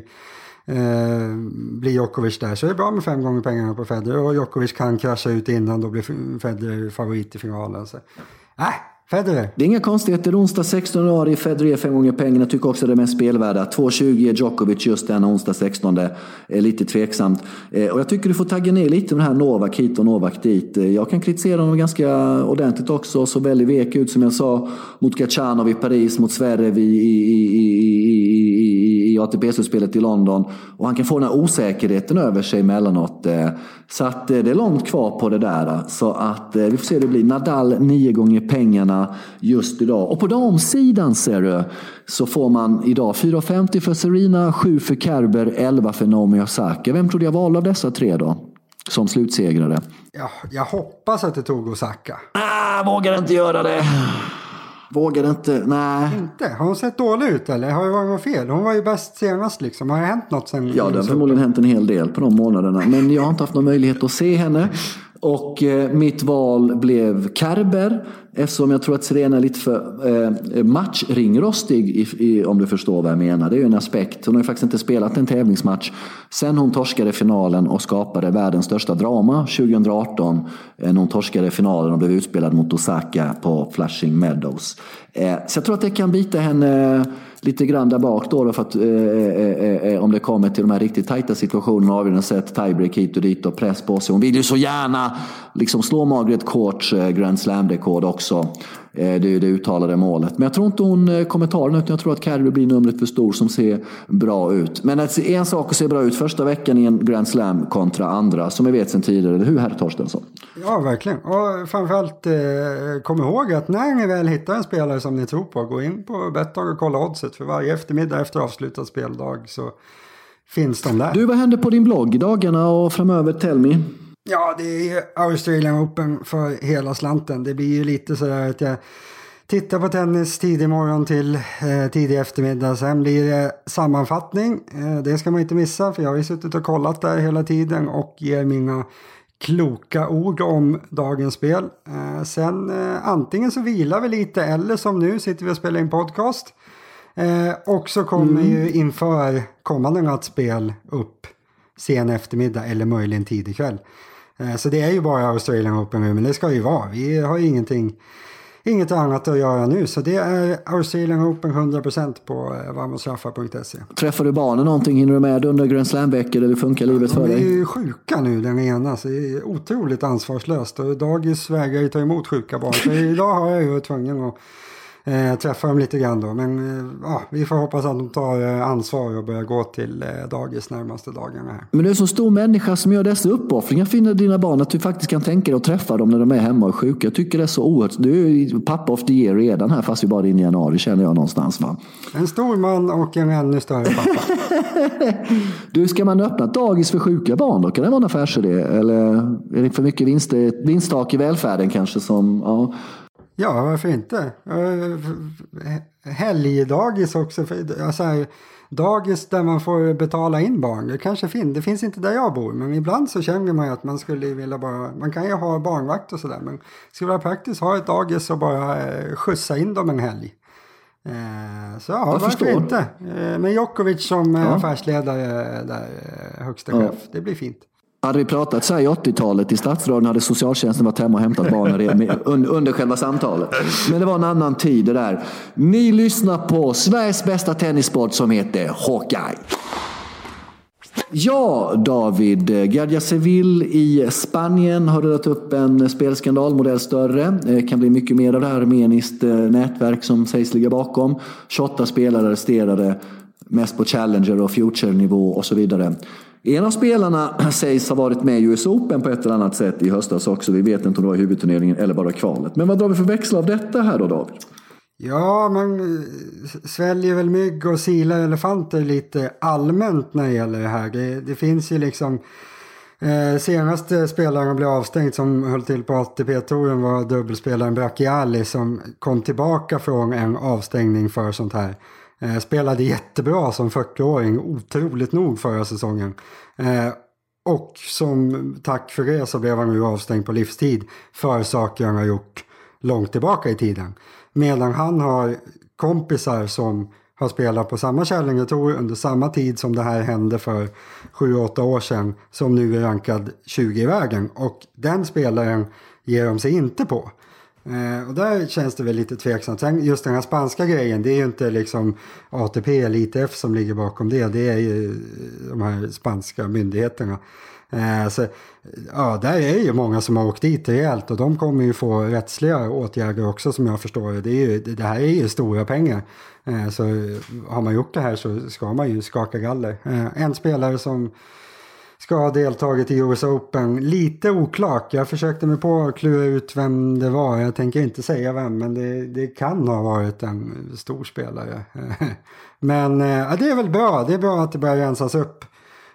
eh, blir Djokovic där så är det bra med fem gånger pengarna på Federer och Djokovic kan krascha ut innan då blir Federer favorit i finalen. Så. Äh, Federer. Det är inga konstigheter. Onsdag 16 januari, Federer fem gånger pengarna. Tycker också det är mest spelvärda. 2,20 Djokovic just denna onsdag 16. Är lite tveksamt. Eh, och jag tycker du får tagga ner lite med det här Novak hit och Novak dit. Eh, jag kan kritisera honom ganska ordentligt också. Så väldigt vek ut som jag sa mot Gachanov i Paris, mot Zverev i, i, i, i ATP-slutspelet i London. Och han kan få den här osäkerheten över sig emellanåt. Eh, så att det är långt kvar på det där. Så att vi får se hur det blir. Nadal nio gånger pengarna just idag. Och på damsidan ser du så får man idag 4,50 för Serena, 7 för Kerber, 11 för Naomi Osaka. Vem tror du jag valde av dessa tre då? Som slutsegrare. Ja, jag hoppas att det tog Osaka. Ah, vågar inte göra det. Vågar inte, nej. Inte? Har hon sett dålig ut eller? Har det varit något fel? Hon var ju bäst senast liksom. Har det hänt något sen? Ja, det har förmodligen hänt en hel del på de månaderna. Men jag har inte haft någon möjlighet att se henne. Och eh, mitt val blev Kerber eftersom jag tror att Serena är lite för eh, matchringrostig i, i, om du förstår vad jag menar. Det är ju en aspekt. Hon har ju faktiskt inte spelat en tävlingsmatch sen hon torskade finalen och skapade världens största drama 2018 eh, när hon torskade finalen och blev utspelad mot Osaka på Flushing Meadows. Eh, så jag tror att det kan bita henne lite grann där bak då, då för att eh, eh, eh, eh, om det kommer till de här riktigt tajta situationerna avgörande sätt, tiebreak hit och dit och press på sig. Hon vill ju så gärna liksom slå Margaret Courts eh, Grand Slam-rekord också. Det är ju det uttalade målet. Men jag tror inte hon kommer ta den utan jag tror att Carrie blir numret för stor som ser bra ut. Men en sak att se bra ut första veckan i en Grand Slam kontra andra som vi vet sedan tidigare, eller hur herr Torstensson? Ja, verkligen. Och framförallt eh, kom ihåg att när ni väl hittar en spelare som ni tror på, gå in på Betdog och kolla oddset. För varje eftermiddag efter avslutad speldag så finns de där. Du, vad händer på din blogg i dagarna och framöver? Tell me. Ja, det är ju Australian Open för hela slanten. Det blir ju lite sådär att jag tittar på tennis tidig morgon till eh, tidig eftermiddag. Sen blir det sammanfattning. Eh, det ska man inte missa för jag har ju suttit och kollat där hela tiden och ger mina kloka ord om dagens spel. Eh, sen eh, antingen så vilar vi lite eller som nu sitter vi och spelar in podcast. Eh, och så kommer mm. ju inför kommande nattspel upp sen eftermiddag eller möjligen tidig kväll. Eh, så det är ju bara Australian Open nu men det ska ju vara. Vi har ju ingenting inget annat att göra nu. Så det är Australian Open 100% på eh, varmosraffa.se. Träffar du barnen någonting? Hinner du med under Grand Slam-veckor eller funkar livet ja, för dig? De är ju sjuka nu den ena så det är otroligt ansvarslöst. Och dagis vägrar ju ta emot sjuka barn. Så idag har jag ju varit tvungen att eh, träffa dem lite grann då. Men eh, ja, vi får hoppas att de tar eh, ansvar och börjar gå till eh, dagis närmaste dagarna. Här. Men du är en så stor människa som gör dessa uppoffringar för dina barn att du faktiskt kan tänka dig att träffa dem när de är hemma och sjuka. Jag tycker det är så oerhört. Du är pappa of the year redan här fast vi bara är inne i januari känner jag någonstans va. En stor man och en ännu större pappa. [LAUGHS] du, ska man öppna ett dagis för sjuka barn då? Kan det vara en affärsidé? Eller är det för mycket vinst, vinsttak i välfärden kanske som... Ja. Ja, varför inte? Helgdagis också. Alltså, dagis där man får betala in barn. Det kanske finns. Det finns inte där jag bor. Men ibland så känner man ju att man skulle vilja bara. Man kan ju ha barnvakt och sådär. Men det skulle vara praktiskt ha ett dagis och bara eh, skjutsa in dem en helg. Eh, så ja, varför förstår. inte? Eh, med Djokovic som ja. affärsledare där, högsta chef. Ja. Det blir fint. Hade vi pratat så här i 80-talet i stadsråden hade socialtjänsten varit hemma och hämtat barnen under själva samtalet. Men det var en annan tid det där. Ni lyssnar på Sveriges bästa tennissport som heter Hawkeye. Ja, David. Eh, Gardia Seville i Spanien har rullat upp en spelskandal, modell större. Det kan bli mycket mer av det här armeniskt eh, nätverk som sägs ligga bakom. 28 spelare arresterade, mest på Challenger och Future-nivå och så vidare. En av spelarna [CLEARS THROAT] sägs ha varit med i US Open på ett eller annat sätt i höstas också. Vi vet inte om det var i huvudturneringen eller bara kvalet. Men vad drar vi för växel av detta här då David? Ja, man eh, sväljer väl mygg och silar elefanter lite allmänt när det gäller det här. Det, det finns ju liksom Eh, senaste spelaren blev avstängd som höll till på ATP-touren var dubbelspelaren Brachiali som kom tillbaka från en avstängning för sånt här. Eh, spelade jättebra som 40-åring, otroligt nog förra säsongen. Eh, och som tack för det så blev han nu avstängd på livstid för saker han har gjort långt tillbaka i tiden. Medan han har kompisar som har spelat på samma Challenger under samma tid som det här hände för 7-8 år sedan som nu är rankad 20 i vägen. Och den spelaren ger de sig inte på. Eh, och där känns det väl lite tveksamt. Sen just den här spanska grejen, det är ju inte liksom ATP eller ITF som ligger bakom det. Det är ju eh, de här spanska myndigheterna. Eh, så, ja, där är ju många som har åkt dit rejält och de kommer ju få rättsliga åtgärder också som jag förstår det. Är ju, det här är ju stora pengar. Eh, så har man gjort det här så ska man ju skaka galler. Eh, en spelare som ska ha deltagit i US Open. Lite oklart. Jag försökte mig på att klura ut vem det var. Jag tänker inte säga vem, men det, det kan ha varit en stor spelare. [LAUGHS] men eh, ja, det är väl bra. Det är bra att det börjar rensas upp.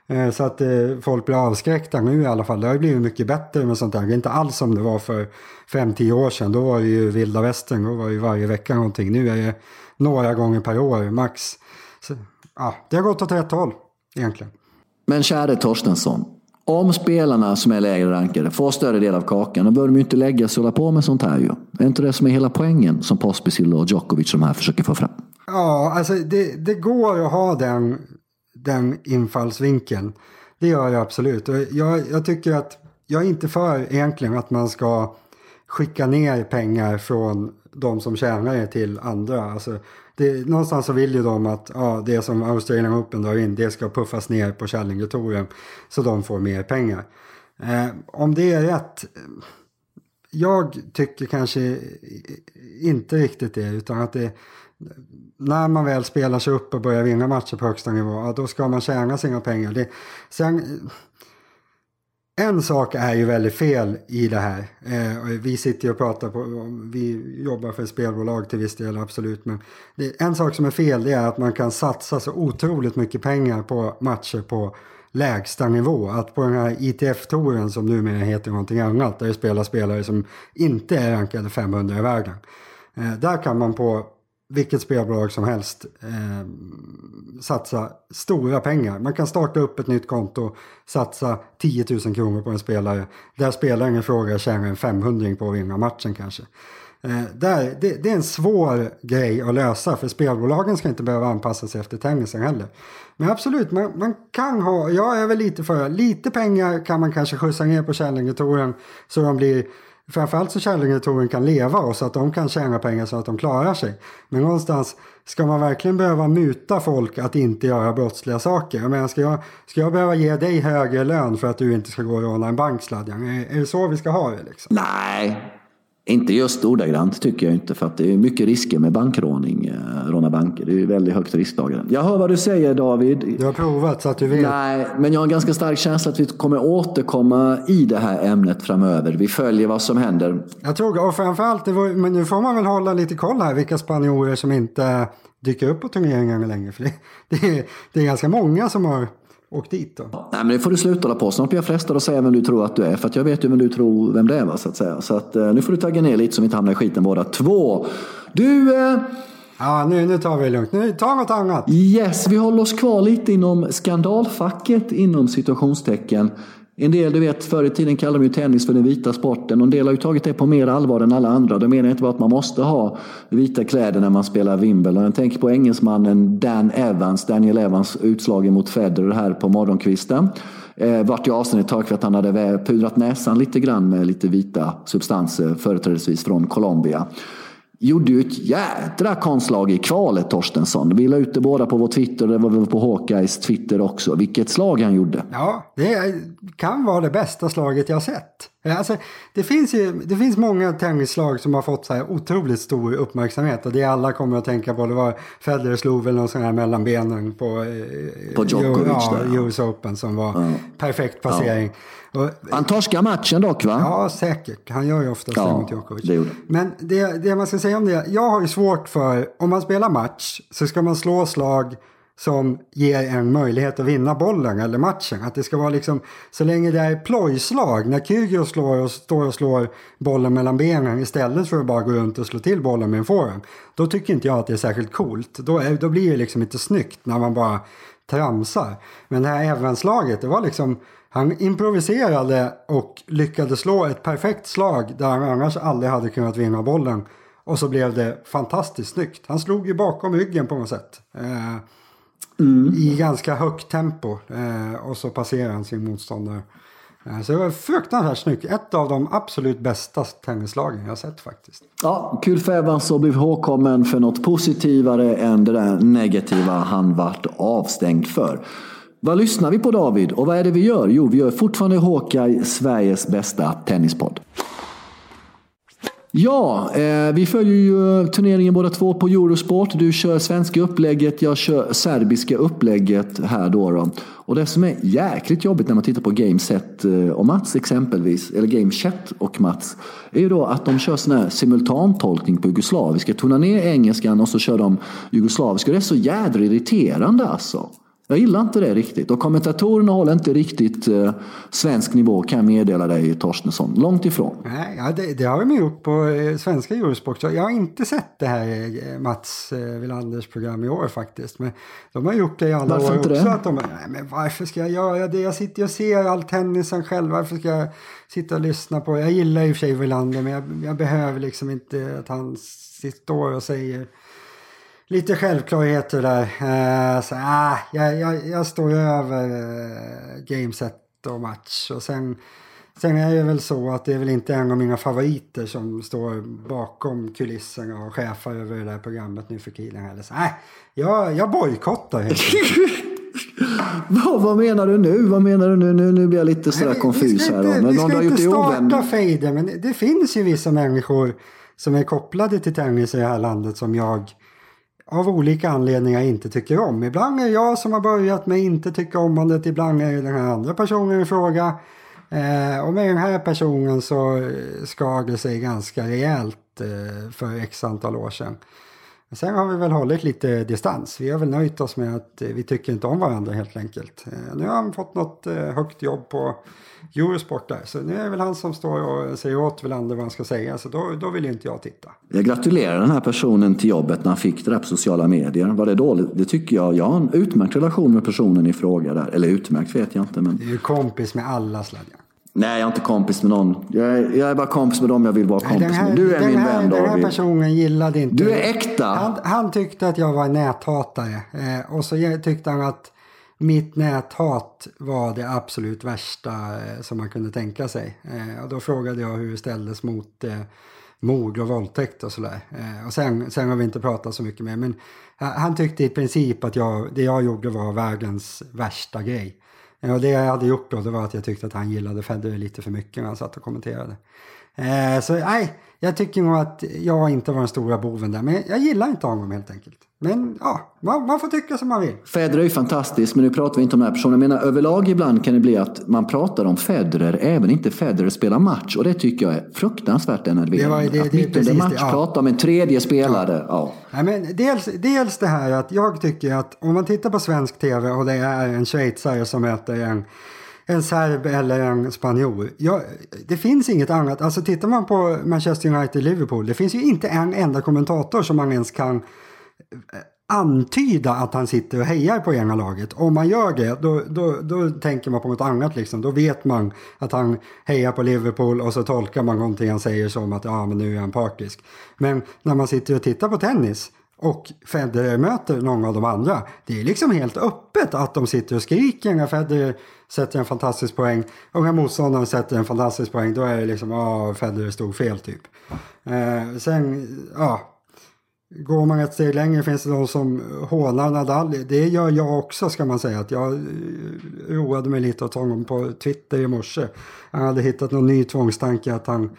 Eh, så att eh, folk blir avskräckta nu i alla fall. Det har blivit mycket bättre med sånt där. Det är inte alls som det var för 5-10 år sedan. Då var det ju vilda västern. Då var det ju varje vecka någonting. Nu är det några gånger per år max. Så, ja, det har gått åt rätt håll egentligen. Men käre Torstensson. Om spelarna som är lägre rankade får större del av kakan, då bör de ju inte lägga sig och hålla på med sånt här ju. Är inte det som är hela poängen som Pospisil och Djokovic som här försöker få fram? Ja, alltså det, det går att ha den den infallsvinkeln. Det gör jag absolut. Jag, jag tycker att jag är inte för egentligen att man ska skicka ner pengar från de som tjänar det till andra. Alltså, det, någonstans så vill ju de att ja, det som Australian Open drar in det ska puffas ner på Challenger-touren så de får mer pengar. Eh, om det är rätt, jag tycker kanske inte riktigt det utan att det, när man väl spelar sig upp och börjar vinna matcher på högsta nivå, ja, då ska man tjäna sina pengar. Det, sen, en sak är ju väldigt fel i det här. Eh, vi sitter och pratar på, vi jobbar för spelbolag till viss del, absolut. Men det, en sak som är fel det är att man kan satsa så otroligt mycket pengar på matcher på lägsta nivå. Att på den här ITF-touren som numera heter någonting annat, där det spelar spelare som inte är rankade 500 i världen. Eh, där kan man på vilket spelbolag som helst eh, satsa stora pengar. Man kan starta upp ett nytt konto, satsa 10 000 kronor på en spelare. Där spelaren i fråga tjänar en 500 på att vinna matchen kanske. Eh, där, det, det, är en svår grej att lösa för spelbolagen ska inte behöva anpassa sig efter tennisen heller. Men absolut, man, man kan ha, jag är väl lite för, lite pengar kan man kanske skjutsa ner på Challenger-touren så de blir framförallt så Kärlingetouren kan leva och så att de kan tjäna pengar så att de klarar sig. Men någonstans, ska man verkligen behöva muta folk att inte göra brottsliga saker? Jag menar, ska, jag, ska jag behöva ge dig högre lön för att du inte ska gå och råna en bank, Sladjan? Är, är det så vi ska ha det? Liksom? Nej, inte just ordagrant tycker jag inte för att det är mycket risker med bankråning, eh, råna banker. Det är väldigt högt risktagande. Jag hör vad du säger David. Du har provat så att du vet. Nej, men jag har en ganska stark känsla att vi kommer återkomma i det här ämnet framöver. Vi följer vad som händer. Jag tror, och framförallt, det var, men nu får man väl hålla lite koll här vilka spanjorer som inte dyker upp på turneringarna längre. För det, det, är, det är ganska många som har åkt dit då. Nej men det får du sluta hålla på. Snart blir jag frestad att säga vem du tror att du är. För att jag vet ju vem du tror vem det är va, så att säga. Så att eh, nu får du tagga ner lite så vi inte hamnar i skiten båda två. Du... Eh... Ja, nu, nu tar vi det lugnt. Nu tar något annat. Yes, vi håller oss kvar lite inom skandalfacket inom situationstecken. En del, du vet, förr i tiden kallade de ju tennis för den vita sporten. Och en del har ju tagit det på mer allvar än alla andra. Det menar inte bara att man måste ha vita kläder när man spelar Wimbledon. Jag tänker på engelsmannen Dan Evans, Daniel Evans utslag mot Federer här på morgonkvisten. Eh, vart ju avsnitt ett tag för att han hade pudrat näsan lite grann med lite vita substanser, företrädesvis från Colombia. Gjorde ju ett jädra konstlag i kvalet Torstensson. Vi la ut det båda på vår Twitter, det var väl på Håkais Twitter också. Vilket slag han gjorde. Ja, det kan vara det bästa slaget jag sett. Alltså, det, finns ju, det finns många tennislag som har fått så här otroligt stor uppmärksamhet och det alla kommer att tänka på det var Federer slog väl någon sån här mellan benen på, eh, på Djokovic ja, där, US Open som var ja. perfekt passering. Ja. Och, han torskar matchen dock va? Ja, säkert. Han gör ju ofta ja, det mot Djokovic. Det Men det, det man ska säga om det, jag har ju svårt för, om man spelar match så ska man slå slag som ger en möjlighet att vinna bollen eller matchen. Att det ska vara liksom, så länge det är plojslag, när Kyrgios slår och står och slår bollen mellan benen istället för att bara gå runt och slå till bollen med en forehand. Då tycker inte jag att det är särskilt coolt. Då, är, då blir det liksom inte snyggt när man bara tramsar. Men det här evenslaget, det var liksom, han improviserade och lyckades slå ett perfekt slag där han annars aldrig hade kunnat vinna bollen. Och så blev det fantastiskt snyggt. Han slog ju bakom ryggen på något sätt. Eh, mm. i ganska högt tempo. Eh, och så passerar han sin motståndare. Eh, så det var fruktansvärt snyggt. Ett av de absolut bästa tennislagen jag har sett faktiskt. Ja, kul för Evans att bli ihågkommen för något positivare än det där negativa han vart avstängd för. Vad lyssnar vi på David och vad är det vi gör? Jo, vi gör fortfarande Hawkeye Sveriges bästa tennispodd. Ja, eh, vi följer ju eh, turneringen båda två på Eurosport. Du kör svenska upplägget, jag kör serbiska upplägget här då. då. Och det som är jäkligt jobbigt när man tittar på Gameset eh, och Mats exempelvis, eller Gamechat och Mats, är ju då att de kör sån här simultantolkning på jugoslaviska. Tonar ner engelskan och så kör de jugoslaviska. Det är så jädra irriterande alltså. Jag gillar inte det riktigt och kommentatorerna håller inte riktigt eh, svensk nivå kan jag meddela dig Torstensson. Långt ifrån. Nej, ja, det, det har de gjort på eh, svenska Eurosport. Jag har inte sett det här eh, Mats eh, Wilanders program i år faktiskt. Men de har gjort det i alla varför år inte också. Det? Att de, nej, men varför ska jag göra det? Jag sitter och ser all tennisen själv. Varför ska jag sitta och lyssna på? Jag gillar i och för sig Wilander men jag, jag behöver liksom inte att han står och säger lite självklarheter där. Uh, så, uh, jag, jag, jag står över uh, gameset och match. Och sen, sen är det väl så att det är väl inte en av mina favoriter som står bakom kulisserna och chefar över det där programmet nu för tiden heller. Så, uh, jag, jag bojkottar helt [LAUGHS] vad, vad menar du nu? Vad menar du nu? Nu, nu blir jag lite sådär konfys här. Inte, vi ska inte starta fejden, men det finns ju vissa människor som är kopplade till tennis i det här landet som jag av olika anledningar inte tycker om. Ibland är det jag som har börjat med inte tycka om det, ibland är det den här andra personen i fråga. Eh, och med den här personen så eh, skar det sig ganska rejält eh, för x antal år sedan. Sen har vi väl hållit lite distans. Vi har väl nöjt oss med att eh, vi tycker inte om varandra helt enkelt. Eh, nu har han fått något eh, högt jobb på Eurosport där. Så nu är det väl han som står och säger åt Welander vad han ska säga. Så då, då vill inte jag titta. Jag gratulerar den här personen till jobbet när han fick det där på sociala medier. Var det dåligt? Det tycker jag. Jag har en utmärkt relation med personen i fråga där. Eller utmärkt vet jag inte. Men... Du är ju kompis med alla sladgar. Nej, jag är inte kompis med någon. Jag är, jag är bara kompis med dem jag vill vara kompis här, med. Du är min här, vän David. Den här personen gillade inte... Du är äkta! Han, han tyckte att jag var näthatare. Eh, och så tyckte han att mitt näthat var det absolut värsta eh, som man kunde tänka sig. Eh, och då frågade jag hur det ställdes mot eh, mord och våldtäkt och sådär. Eh, och sen, sen har vi inte pratat så mycket mer. Men han tyckte i princip att jag, det jag gjorde var världens värsta grej. Och det jag hade gjort då det var att jag tyckte att han gillade Federer lite för mycket när han satt och kommenterade. Eh, så nej, jag tycker nog att jag inte var den stora boven där. Men jag gillar inte honom helt enkelt. Men ja, man, man får tycka som man vill. Federer är ju fantastisk, men nu pratar vi inte om den här personen. Jag menar överlag ibland kan det bli att man pratar om Federer, även inte Federer spelar match. Och det tycker jag är fruktansvärt här Det var- det- Att mitt under match det, ja. prata om en tredje spelare. Ja. Nej, men dels, dels det här att jag tycker att om man tittar på svensk tv och det är en schweizare som möter en, en serb eller en spanjor. Ja, det finns inget annat. Alltså tittar man på Manchester United-Liverpool. Det finns ju inte en enda kommentator som man ens kan antyda att han sitter och hejar på ena laget. Om man gör det, då, då, då tänker man på något annat. Liksom. Då vet man att han hejar på Liverpool och så tolkar man någonting han säger som att ja, men nu är han partisk. Men när man sitter och tittar på tennis och Federer möter någon av de andra. Det är liksom helt öppet att de sitter och skriker när Federer sätter en fantastisk poäng och när motståndaren sätter en fantastisk poäng då är det liksom ja, Federer stod fel typ. Eh, sen, ja, Går man ett steg längre finns det de som hånar Nadal. Det gör jag också ska man säga. Att jag eh, roade mig lite åt honom på Twitter i morse. Han hade hittat någon ny tvångstanke att han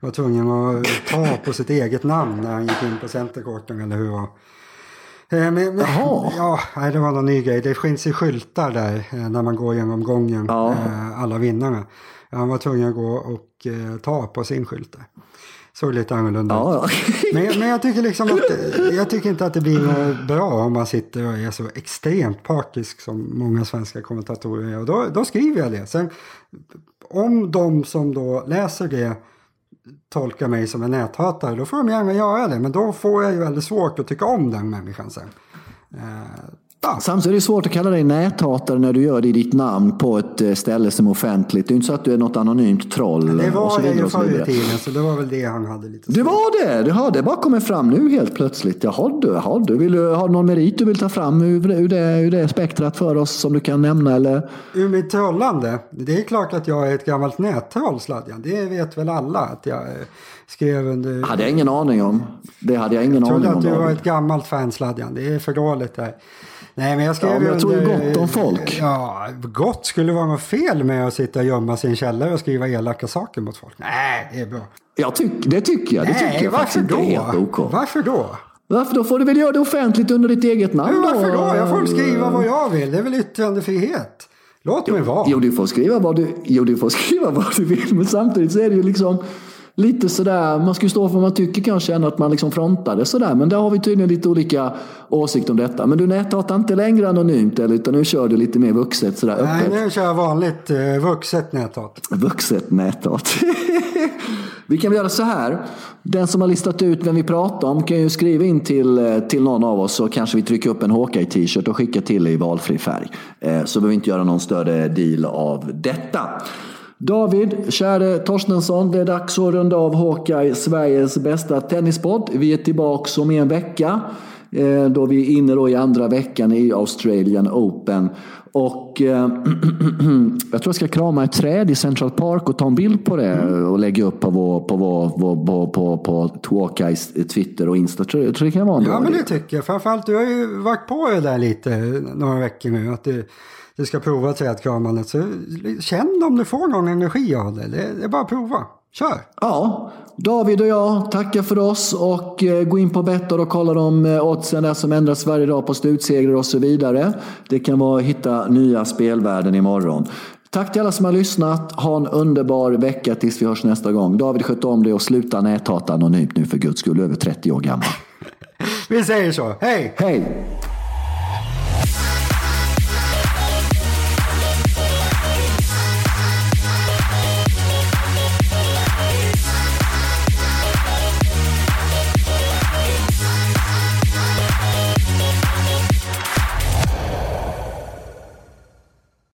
var tvungen att ta på sitt eget namn när han gick in på centerkorten eller hur var. Eh, Men, men, Jaha. ja, nej, det var någon ny grej. Det finns ju skyltar där eh, när man går genom gången. Ja. Alla vinnarna. Han var tvungen att gå och ta på sin skylt där. Såg lite annorlunda ut. Ja, ja. [LAUGHS] Men, men jag tycker liksom att jag tycker inte att det blir bra om man sitter och är så extremt partisk som många svenska kommentatorer är. Och då, då skriver jag det. Sen om de som då läser det tolkar mig som en näthatare, då får de gärna göra det. Men då får jag ju väldigt svårt att tycka om den människan sen. Samtidigt är det svårt att kalla dig näthatare när du gör det i ditt namn på ett eh, ställe som är offentligt. Det är inte så att du är något anonymt troll. Det och så var jag ju förr i tiden, så det var väl det han hade lite Det var det! Det, har, det bara kommer fram nu helt plötsligt. Jaha du, jaha, du vill, du- har du någon merit du vill ta fram ur, ur, det, ur det spektrat för oss som du kan nämna? Eller? Ur mitt trollande. Det är klart att jag är ett gammalt nättroll Sladjan. Det vet väl alla att jag eh, skrev under... hade jag ingen aning om. Det hade jag ingen Jag trodde aning om. att du var ett gammalt fan Sladjan. Det är för dåligt där. Nej men jag skrev Ja, men jag tror ju gott om folk. Ja, gott skulle vara något fel med att sitta och gömma sig i en källare och skriva elaka saker mot folk. Nej, det är bra. Jag tyck, det tycker jag. Det tycker Nej, jag varför då? OK. Varför då? Varför? Då får du väl göra det offentligt under ditt eget namn Men varför då? Jag får skriva vad jag vill. Det är väl yttrandefrihet. Låt mig vara. Jo, du får skriva vad du, jo, du får [LAUGHS] skriva vad du vill, men samtidigt så är det ju liksom lite sådär, man ska ju stå för vad man tycker kan känna att man liksom frontar det sådär, men där har vi tydligen lite olika åsikter om detta. Men du näthatar inte längre anonymt, eller, utan nu kör du lite mer vuxet sådär Nej, öppet. nu kör jag vanligt eh, vuxet näthat. Vuxet näthat. [LAUGHS] vi kan väl göra så här. Den som har listat ut vem vi pratar om kan ju skriva in till, eh, till någon av oss så kanske vi trycker upp en Hawkeye t-shirt och skickar till i valfri färg. Eh, Så behöver vi inte göra någon större deal av detta. David, käre Torstensson, det är dags att runda av Hawkeye, Sveriges bästa tennispodd. Vi är tillbaka om en vecka. eh, Då vi är inne då i andra veckan i Australian Open. Och eh, [CLEARS THROAT] jag tror jag ska krama ett träd i Central Park och ta en bild på det och lägga upp på, vår, på, vår, vår, på, på, på Hawkeyes Twitter och Insta. Tror jag tror det kan vara en bra Ja, men det tycker jag. Framförallt, du har ju varit på det där lite några veckor nu. Att du, du ska prova trädkramandet. Så känn om du får någon energi av det. Det, är bara att prova. Kör! Ja, David och jag tackar för oss och eh, gå in på Bettor och kolla de eh, oddsen där som ändras varje dag på slutsegrar och så vidare. Det kan vara att hitta nya spelvärden imorgon. Tack till alla som har lyssnat. Ha en underbar vecka tills vi hörs nästa gång. David sköt om det och sluta näthata anonymt nu för guds skull. Över 30 år gammal. [LAUGHS] Vi säger så. Hej! Hej!